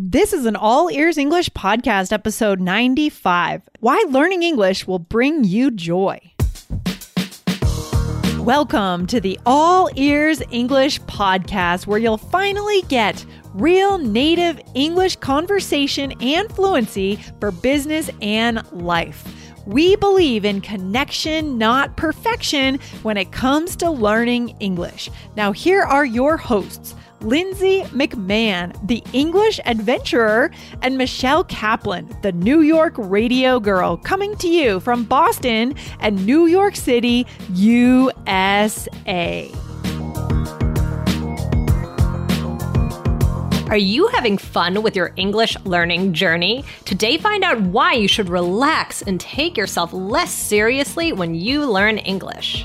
This is an All Ears English podcast, episode 95 Why Learning English Will Bring You Joy. Welcome to the All Ears English podcast, where you'll finally get real native English conversation and fluency for business and life. We believe in connection, not perfection, when it comes to learning English. Now, here are your hosts. Lindsay McMahon, the English adventurer, and Michelle Kaplan, the New York radio girl, coming to you from Boston and New York City, USA. Are you having fun with your English learning journey? Today, find out why you should relax and take yourself less seriously when you learn English.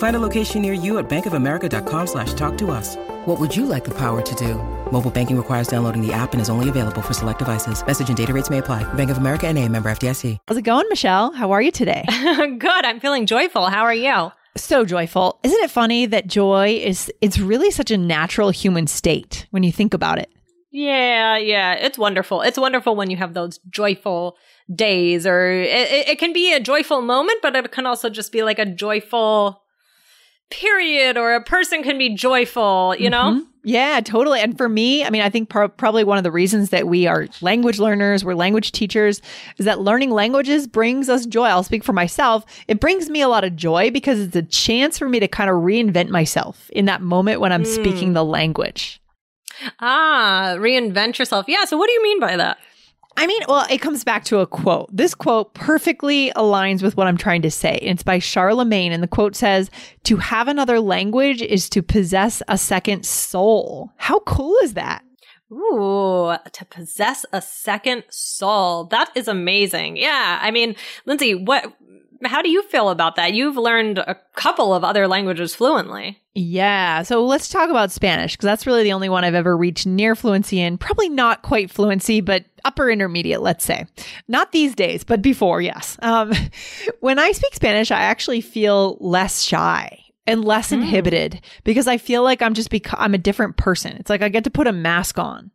Find a location near you at bankofamerica.com slash talk to us. What would you like the power to do? Mobile banking requires downloading the app and is only available for select devices. Message and data rates may apply. Bank of America and a member FDIC. How's it going, Michelle? How are you today? Good. I'm feeling joyful. How are you? so joyful. Isn't it funny that joy is it's really such a natural human state when you think about it? Yeah, yeah. It's wonderful. It's wonderful when you have those joyful days or it, it can be a joyful moment, but it can also just be like a joyful period or a person can be joyful, you know? Mm-hmm. Yeah, totally. And for me, I mean, I think pro- probably one of the reasons that we are language learners, we're language teachers, is that learning languages brings us joy. I'll speak for myself. It brings me a lot of joy because it's a chance for me to kind of reinvent myself in that moment when I'm mm. speaking the language. Ah, reinvent yourself. Yeah. So, what do you mean by that? I mean, well, it comes back to a quote. This quote perfectly aligns with what I'm trying to say. It's by Charlemagne, and the quote says, To have another language is to possess a second soul. How cool is that? Ooh, to possess a second soul. That is amazing. Yeah. I mean, Lindsay, what how do you feel about that? You've learned a couple of other languages fluently. Yeah. So let's talk about Spanish because that's really the only one I've ever reached near fluency in. Probably not quite fluency, but upper intermediate, let's say. Not these days, but before, yes. Um, when I speak Spanish, I actually feel less shy and less mm. inhibited because I feel like I'm just I'm a different person. It's like I get to put a mask on.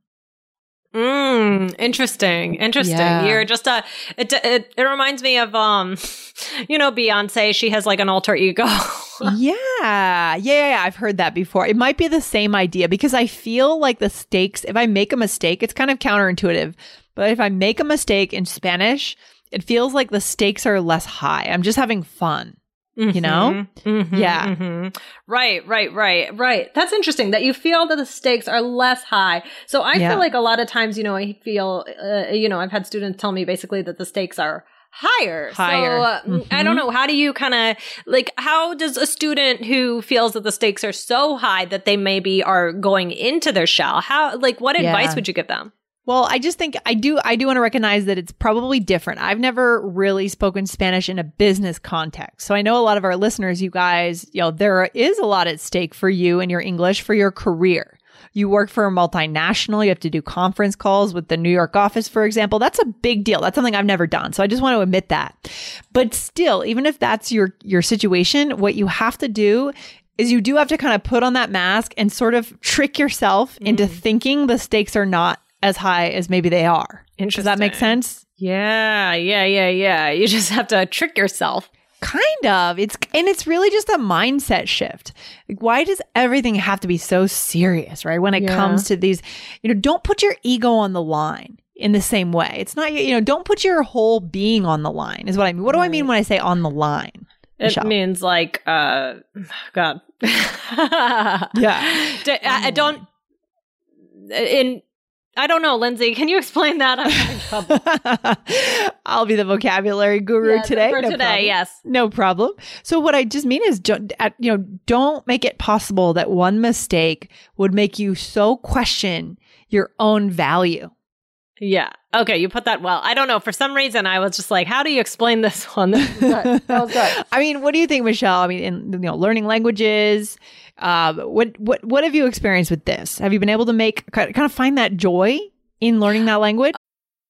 Mm, interesting. Interesting. Yeah. You're just a, it, it, it reminds me of, um, you know, Beyonce, she has like an alter ego. yeah. yeah. Yeah. I've heard that before. It might be the same idea because I feel like the stakes, if I make a mistake, it's kind of counterintuitive, but if I make a mistake in Spanish, it feels like the stakes are less high. I'm just having fun. Mm-hmm, you know? Mm-hmm, yeah. Mm-hmm. Right, right, right, right. That's interesting that you feel that the stakes are less high. So I yeah. feel like a lot of times, you know, I feel, uh, you know, I've had students tell me basically that the stakes are higher. Higher. So uh, I don't mm-hmm. know. How do you kind of like, how does a student who feels that the stakes are so high that they maybe are going into their shell, how, like, what yeah. advice would you give them? Well, I just think I do I do want to recognize that it's probably different. I've never really spoken Spanish in a business context. So I know a lot of our listeners, you guys, you know, there is a lot at stake for you and your English for your career. You work for a multinational, you have to do conference calls with the New York office, for example. That's a big deal. That's something I've never done. So I just want to admit that. But still, even if that's your your situation, what you have to do is you do have to kind of put on that mask and sort of trick yourself mm. into thinking the stakes are not as high as maybe they are. Interesting. Does that make sense? Yeah, yeah, yeah, yeah. You just have to trick yourself. Kind of. It's and it's really just a mindset shift. Like why does everything have to be so serious, right? When it yeah. comes to these, you know, don't put your ego on the line in the same way. It's not you know, don't put your whole being on the line. Is what I mean. What do right. I mean when I say on the line? It Michelle? means like uh god. yeah. D- I, I don't in I don't know, Lindsay. Can you explain that? I'm having trouble. I'll be the vocabulary guru today. For no today, problem. yes, no problem. So what I just mean is, you know, don't make it possible that one mistake would make you so question your own value. Yeah. Okay, you put that well. I don't know. For some reason, I was just like, "How do you explain this one?" That was good. I mean, what do you think, Michelle? I mean, in you know, learning languages, uh, what what what have you experienced with this? Have you been able to make kind of find that joy in learning that language?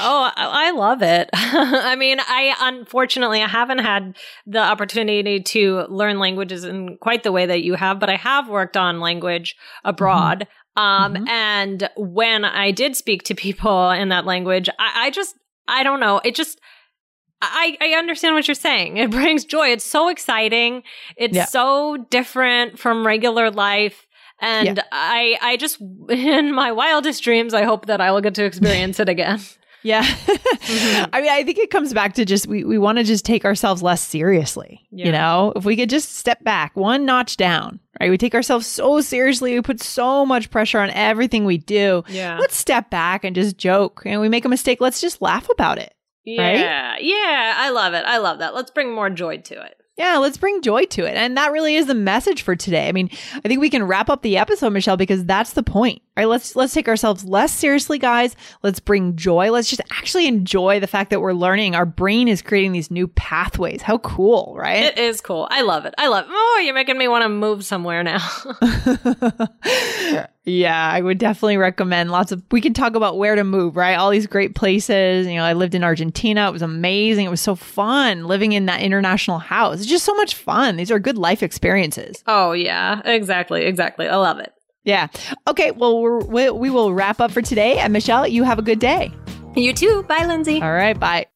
Oh, I love it. I mean, I unfortunately I haven't had the opportunity to learn languages in quite the way that you have, but I have worked on language abroad. Mm-hmm. Um, mm-hmm. and when I did speak to people in that language, I, I just, I don't know, it just, I, I understand what you're saying. It brings joy. It's so exciting. It's yeah. so different from regular life. And yeah. I, I just, in my wildest dreams, I hope that I will get to experience it again. Yeah. mm-hmm. I mean, I think it comes back to just we, we want to just take ourselves less seriously. Yeah. You know, if we could just step back one notch down, right? We take ourselves so seriously. We put so much pressure on everything we do. Yeah. Let's step back and just joke. And we make a mistake. Let's just laugh about it. Yeah. Right? Yeah. I love it. I love that. Let's bring more joy to it. Yeah, let's bring joy to it. And that really is the message for today. I mean, I think we can wrap up the episode, Michelle, because that's the point. Right? Let's let's take ourselves less seriously, guys. Let's bring joy. Let's just actually enjoy the fact that we're learning. Our brain is creating these new pathways. How cool, right? It is cool. I love it. I love it. Oh, you're making me want to move somewhere now. Yeah, I would definitely recommend lots of. We can talk about where to move, right? All these great places. You know, I lived in Argentina. It was amazing. It was so fun living in that international house. It's just so much fun. These are good life experiences. Oh, yeah, exactly. Exactly. I love it. Yeah. Okay. Well, we're, we, we will wrap up for today. And Michelle, you have a good day. You too. Bye, Lindsay. All right. Bye.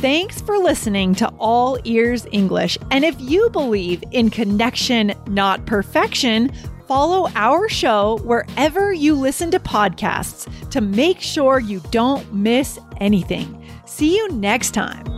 Thanks for listening to All Ears English. And if you believe in connection, not perfection, follow our show wherever you listen to podcasts to make sure you don't miss anything. See you next time.